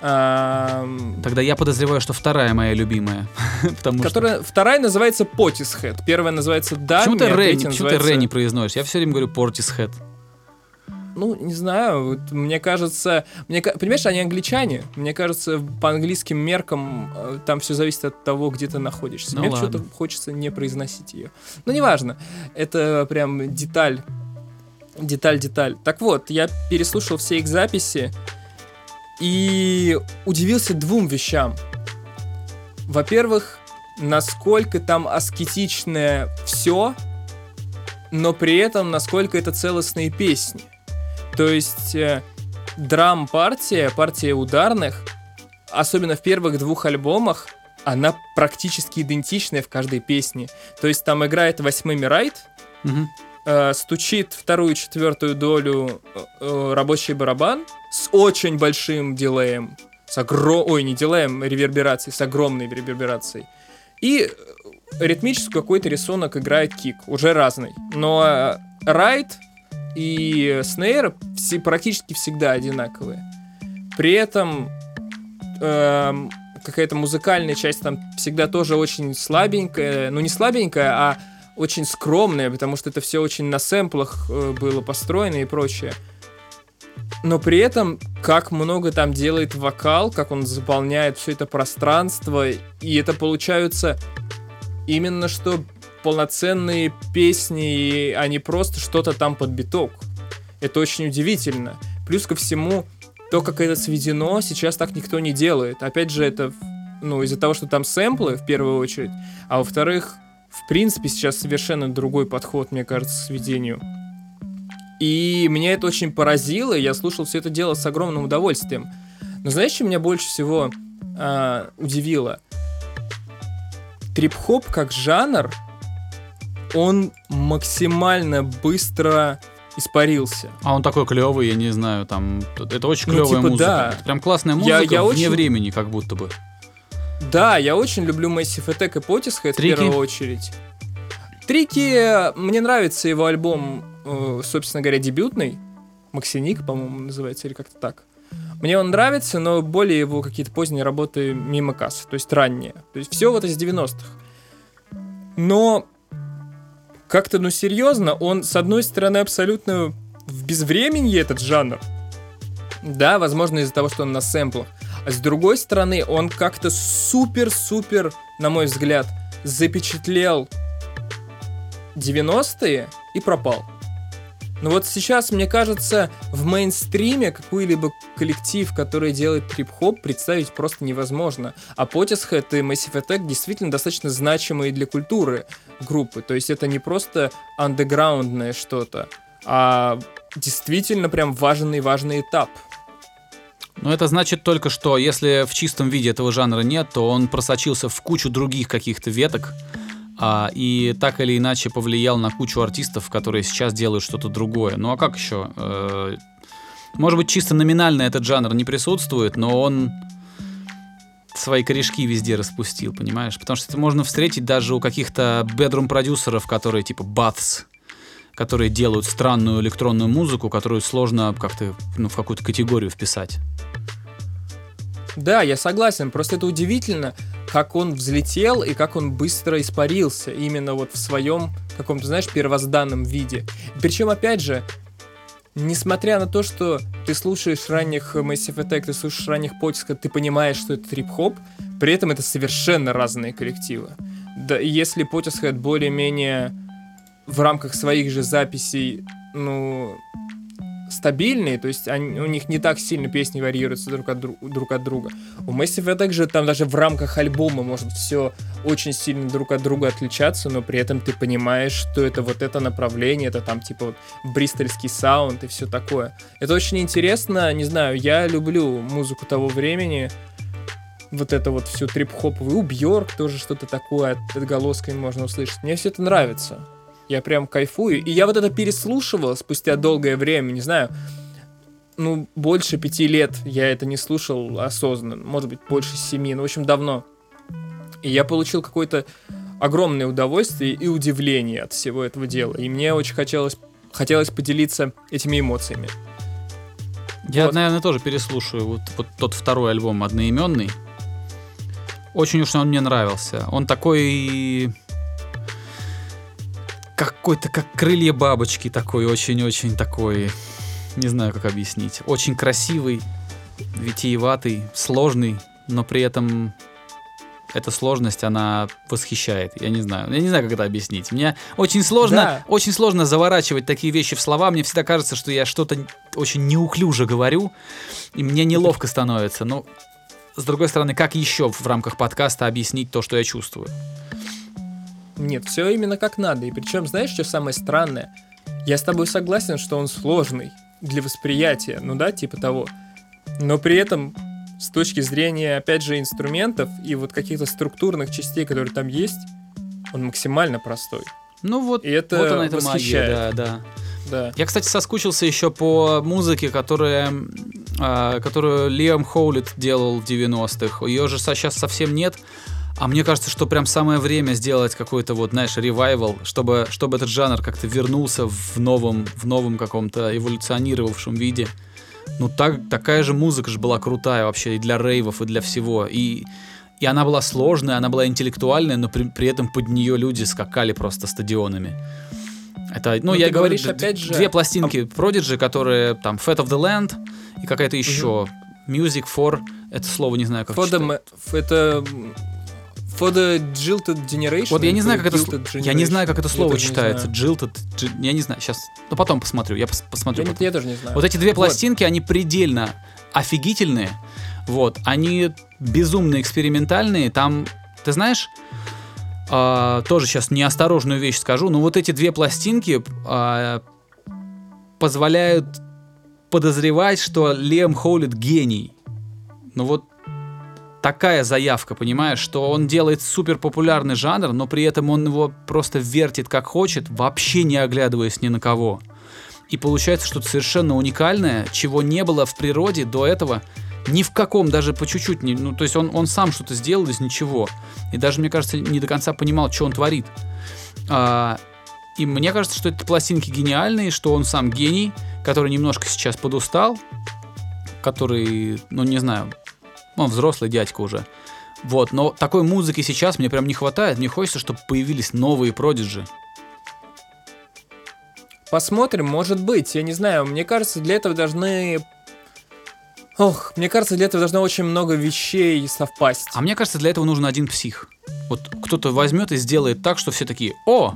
Тогда я подозреваю, что вторая моя любимая. *laughs* потому которая, что... Вторая называется Potishead. Первая называется Дами, Почему ты а Рэ, называется... произносишь? Я все время говорю Portishead. Ну, не знаю, вот, мне кажется, мне, понимаешь, они англичане. Мне кажется, по английским меркам э, там все зависит от того, где ты находишься. Ну, Мне что-то хочется не произносить ее. Но неважно, это прям деталь, деталь, деталь. Так вот, я переслушал все их записи и удивился двум вещам. Во-первых, насколько там аскетичное все, но при этом насколько это целостные песни. То есть э, драм-партия, партия ударных, особенно в первых двух альбомах, она практически идентичная в каждой песне. То есть там играет восьмыми райт, угу. Э, стучит вторую четвертую долю э, э, рабочий барабан с очень большим дилеем, с огром... ой, не дилеем, реверберацией, с огромной реверберацией. И э, ритмический какой-то рисунок играет кик, уже разный. Но райт и снейр все, практически всегда одинаковые. При этом э, какая-то музыкальная часть там всегда тоже очень слабенькая, ну не слабенькая, а очень скромная, потому что это все очень на сэмплах э, было построено и прочее. Но при этом, как много там делает вокал, как он заполняет все это пространство, и это получаются именно что полноценные песни, а не просто что-то там под биток. Это очень удивительно. Плюс ко всему, то, как это сведено, сейчас так никто не делает. Опять же, это ну, из-за того, что там сэмплы, в первую очередь, а во-вторых, в принципе, сейчас совершенно другой подход, мне кажется, к сведению. И меня это очень поразило, и я слушал все это дело с огромным удовольствием. Но знаешь, что меня больше всего э, удивило? Трип-хоп как жанр он максимально быстро испарился. А он такой клевый, я не знаю, там это очень клевая ну, типа, музыка. Да. Это прям классная музыка я, я вне очень... времени, как будто бы. Да, я очень люблю Massive Attack и Potishead в первую очередь. Трики, мне нравится его альбом, э, собственно говоря, дебютный. Максиник, по-моему, называется, или как-то так. Мне он нравится, но более его какие-то поздние работы мимо кассы, то есть ранние. То есть все вот из 90-х. Но как-то, ну серьезно, он, с одной стороны, абсолютно в безвременье этот жанр. Да, возможно, из-за того, что он на сэмплах. А с другой стороны, он как-то супер-супер, на мой взгляд, запечатлел 90-е и пропал. Но вот сейчас, мне кажется, в мейнстриме какой-либо коллектив, который делает трип-хоп, представить просто невозможно. А Potishead и Massive Attack действительно достаточно значимые для культуры группы. То есть это не просто андеграундное что-то, а действительно прям важный-важный этап. Но это значит только, что если в чистом виде этого жанра нет, то он просочился в кучу других каких-то веток, а, и так или иначе повлиял на кучу артистов, которые сейчас делают что-то другое. Ну а как еще? Э, может быть, чисто номинально этот жанр не присутствует, но он свои корешки везде распустил, понимаешь? Потому что это можно встретить даже у каких-то бедрум-продюсеров, которые типа Baths, которые делают странную электронную музыку, которую сложно как-то ну, в какую-то категорию вписать. Да, я согласен. Просто это удивительно, как он взлетел и как он быстро испарился именно вот в своем каком-то, знаешь, первозданном виде. Причем, опять же, несмотря на то, что ты слушаешь ранних Massive Attack, ты слушаешь ранних Потиска, ты понимаешь, что это трип-хоп, при этом это совершенно разные коллективы. Да, если Потисхед более-менее в рамках своих же записей, ну, стабильные, то есть они, у них не так сильно песни варьируются друг от, друг, друг от друга. У Massive также там даже в рамках альбома может все очень сильно друг от друга отличаться, но при этом ты понимаешь, что это вот это направление, это там типа вот бристольский саунд и все такое. Это очень интересно, не знаю, я люблю музыку того времени, вот это вот всю трип-хоповую, у Бьорк тоже что-то такое отголосками можно услышать. Мне все это нравится. Я прям кайфую. И я вот это переслушивал спустя долгое время, не знаю, ну, больше пяти лет я это не слушал осознанно. Может быть, больше семи, ну, в общем, давно. И я получил какое-то огромное удовольствие и удивление от всего этого дела. И мне очень хотелось, хотелось поделиться этими эмоциями. Я, вот. наверное, тоже переслушаю вот, вот тот второй альбом одноименный. Очень уж он мне нравился. Он такой какой-то как крылья бабочки такой, очень-очень такой, не знаю, как объяснить. Очень красивый, витиеватый, сложный, но при этом эта сложность, она восхищает. Я не знаю. Я не знаю, как это объяснить. Мне очень сложно, да. очень сложно заворачивать такие вещи в слова. Мне всегда кажется, что я что-то очень неуклюже говорю, и мне неловко становится. Но, с другой стороны, как еще в рамках подкаста объяснить то, что я чувствую? Нет, все именно как надо. И причем, знаешь, что самое странное? Я с тобой согласен, что он сложный для восприятия, ну да, типа того. Но при этом с точки зрения, опять же, инструментов и вот каких-то структурных частей, которые там есть, он максимально простой. Ну вот, и это вот она эта восхищает. магия, да, да. Да. Я, кстати, соскучился еще по музыке, которая, э, которую Лиам Хоулит делал в 90-х. Ее же сейчас совсем нет. А мне кажется, что прям самое время сделать какой-то вот, знаешь, ревайвал, чтобы, чтобы этот жанр как-то вернулся в новом, в новом каком-то эволюционировавшем виде. Ну, так, такая же музыка же была крутая вообще и для рейвов, и для всего. И, и она была сложная, она была интеллектуальная, но при, при этом под нее люди скакали просто стадионами. Это, ну, ну я говорю, опять же... две пластинки Prodigy, которые там Fat of the Land и какая-то еще. Угу. Music for, это слово не знаю, как for the, Это For the Jilted Generation. Вот я не знаю, как это. Я не знаю, как это слово читается. Jilted. Я не знаю. Сейчас. Ну потом посмотрю. Я пос посмотрю. Я, потом. я тоже не знаю. Вот эти две пластинки, вот. они предельно офигительные. Вот. Они безумно экспериментальные. Там, ты знаешь, э, тоже сейчас неосторожную вещь скажу, но вот эти две пластинки э, позволяют подозревать, что Лем Холлит гений. Ну вот такая заявка, понимаешь, что он делает супер популярный жанр, но при этом он его просто вертит как хочет, вообще не оглядываясь ни на кого. И получается что-то совершенно уникальное, чего не было в природе до этого ни в каком, даже по чуть-чуть. Не, ну, то есть он, он сам что-то сделал из ничего. И даже, мне кажется, не до конца понимал, что он творит. А, и мне кажется, что эти пластинки гениальные, что он сам гений, который немножко сейчас подустал, который, ну не знаю, он взрослый дядька уже. Вот, но такой музыки сейчас мне прям не хватает. Мне хочется, чтобы появились новые продиджи. посмотрим, может быть, я не знаю, мне кажется, для этого должны Ох, мне кажется, для этого должно очень много вещей совпасть. А мне кажется, для этого нужен один псих. Вот кто-то возьмет и сделает так, что все такие, о,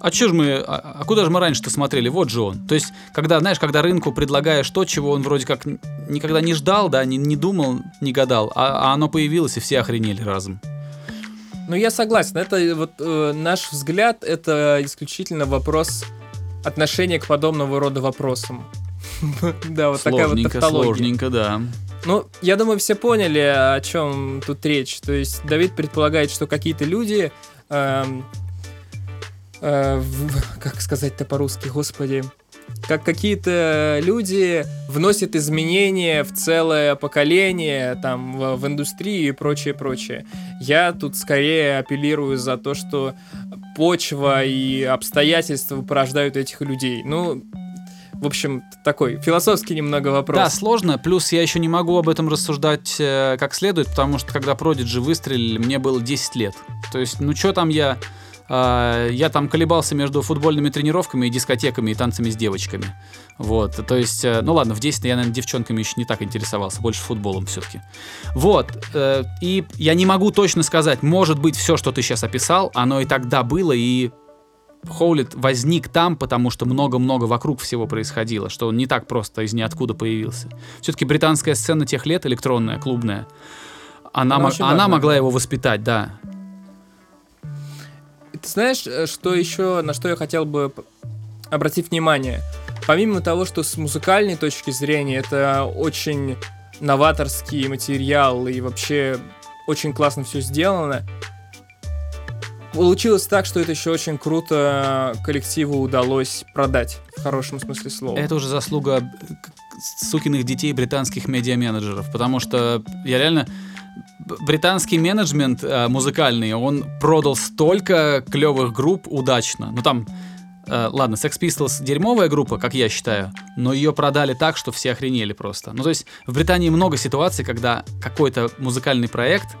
а чё же мы, а, а куда же мы раньше-то смотрели? Вот же он. То есть, когда, знаешь, когда рынку предлагаешь то, чего он вроде как никогда не ждал, да, не, не думал, не гадал, а, а оно появилось, и все охренели разом. Ну, я согласен. Это вот э, наш взгляд, это исключительно вопрос отношения к подобного рода вопросам. *laughs* Да, вот такая вот тавтология. Сложненько, да. Ну, я думаю, все поняли, о чем тут речь. То есть Давид предполагает, что какие-то люди, э, как сказать-то по-русски, господи, как какие-то люди вносят изменения в целое поколение, там, в, в индустрию и прочее, прочее. Я тут скорее апеллирую за то, что почва и обстоятельства порождают этих людей. Ну, в общем, такой философский немного вопрос. Да, сложно. Плюс я еще не могу об этом рассуждать э, как следует, потому что когда Prodigy выстрелили, мне было 10 лет. То есть, ну что там я... Э, я там колебался между футбольными тренировками и дискотеками и танцами с девочками. Вот, то есть, э, ну ладно, в 10 я, наверное, девчонками еще не так интересовался, больше футболом все-таки. Вот, э, и я не могу точно сказать, может быть, все, что ты сейчас описал, оно и тогда было, и Хоулит возник там, потому что много-много вокруг всего происходило, что он не так просто из ниоткуда появился. Все-таки британская сцена тех лет, электронная, клубная, она, она, она могла его воспитать, да. Ты знаешь, э, что еще, на что я хотел бы обратить внимание? Помимо того, что с музыкальной точки зрения это очень новаторский материал и вообще очень классно все сделано, Получилось так, что это еще очень круто коллективу удалось продать, в хорошем смысле слова. Это уже заслуга сукиных детей британских медиа-менеджеров, потому что я реально британский менеджмент э, музыкальный, он продал столько клевых групп удачно. Ну там, э, ладно, Sex Pistols дерьмовая группа, как я считаю, но ее продали так, что все охренели просто. Ну то есть в Британии много ситуаций, когда какой-то музыкальный проект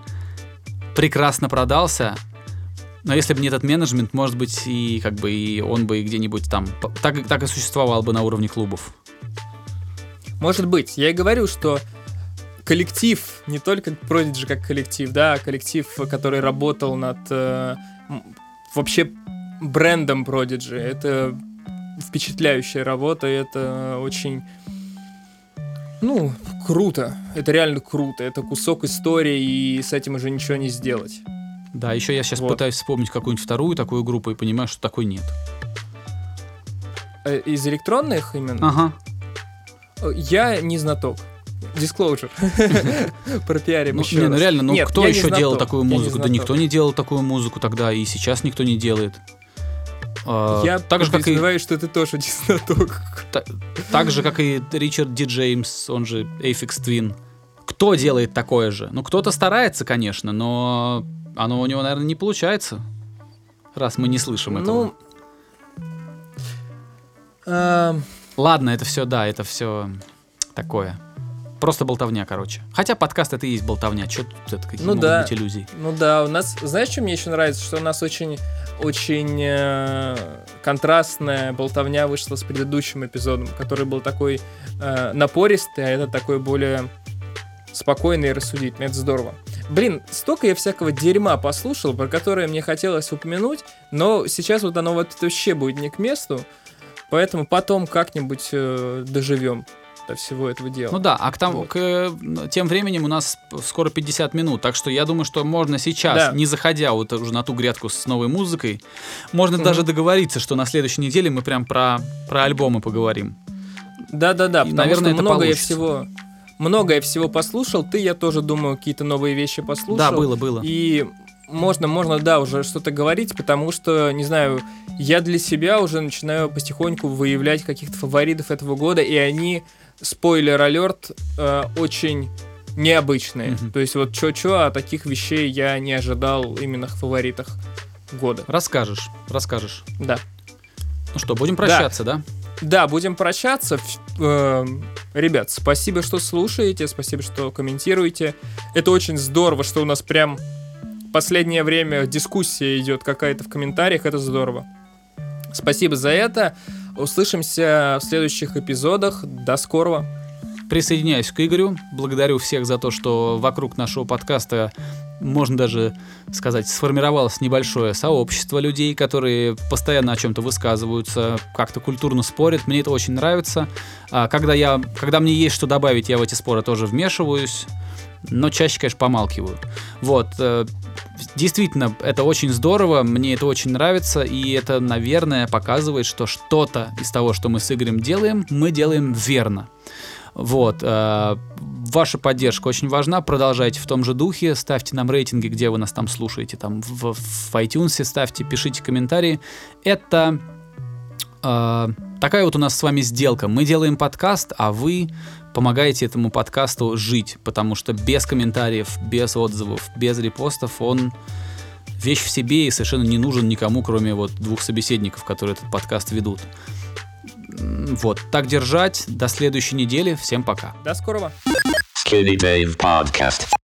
прекрасно продался, но если бы не этот менеджмент, может быть, и как бы и он бы где-нибудь там так, так и существовал бы на уровне клубов. Может быть. Я и говорю, что коллектив, не только Prodigy как коллектив, да, а коллектив, который работал над э, вообще брендом Prodigy. Это впечатляющая работа, это очень ну, круто. Это реально круто. Это кусок истории, и с этим уже ничего не сделать. Да, еще я сейчас вот. пытаюсь вспомнить какую-нибудь вторую такую группу и понимаю, что такой нет. Э, из электронных именно? Ага. Э, я не знаток. Disclosure. Пропиарим еще не, ну реально, ну кто еще делал такую музыку? Да никто не делал такую музыку тогда, и сейчас никто не делает. А, я так же, как и... что ты тоже не знаток. Так, же, как и Ричард Ди Джеймс, он же Aphex Twin. Кто делает такое же? Ну, кто-то старается, конечно, но оно у него, наверное, не получается, раз мы не слышим этого. Ну, э... Ладно, это все, да, это все такое. Просто болтовня, короче. Хотя подкаст это и есть болтовня. Что тут это какие ну, могут да. быть иллюзии? Ну да, у нас, знаешь, что мне еще нравится? Что у нас очень, очень э, контрастная болтовня вышла с предыдущим эпизодом, который был такой э, напористый, а это такой более спокойный и рассудительный. Это здорово. Блин, столько я всякого дерьма послушал, про которое мне хотелось упомянуть, но сейчас вот оно вот вообще будет не к месту, поэтому потом как-нибудь э, доживем до всего этого дела. Ну да, а к, там, вот. к тем временем у нас скоро 50 минут, так что я думаю, что можно сейчас, да. не заходя вот уже на ту грядку с новой музыкой, можно mm-hmm. даже договориться, что на следующей неделе мы прям про, про альбомы поговорим. Да-да-да, потому наверное, что многое всего многое всего послушал. Ты, я тоже думаю, какие-то новые вещи послушал. Да, было, было. И можно, можно, да, уже что-то говорить, потому что, не знаю, я для себя уже начинаю потихоньку выявлять каких-то фаворитов этого года, и они, спойлер-алерт, э, очень необычные. Mm-hmm. То есть вот чё-чё, а таких вещей я не ожидал именно в фаворитах года. Расскажешь, расскажешь. Да. Ну что, будем прощаться, да? да? Да, будем прощаться. Эм, ребят, спасибо, что слушаете, спасибо, что комментируете. Это очень здорово, что у нас прям последнее время дискуссия идет какая-то в комментариях, это здорово. Спасибо за это. Услышимся в следующих эпизодах. До скорого. Присоединяюсь к Игорю. Благодарю всех за то, что вокруг нашего подкаста можно даже сказать, сформировалось небольшое сообщество людей, которые постоянно о чем-то высказываются, как-то культурно спорят. Мне это очень нравится. А когда, я, когда мне есть что добавить, я в эти споры тоже вмешиваюсь, но чаще, конечно, помалкиваю. Вот. Действительно, это очень здорово, мне это очень нравится, и это, наверное, показывает, что что-то из того, что мы с Игорем делаем, мы делаем верно. Вот. Э, ваша поддержка очень важна. Продолжайте в том же духе. Ставьте нам рейтинги, где вы нас там слушаете. Там в, в iTunes ставьте, пишите комментарии. Это э, такая вот у нас с вами сделка. Мы делаем подкаст, а вы помогаете этому подкасту жить. Потому что без комментариев, без отзывов, без репостов он вещь в себе и совершенно не нужен никому, кроме вот двух собеседников, которые этот подкаст ведут. Вот, так держать. До следующей недели. Всем пока. До скорого. Skinny Dave Podcast.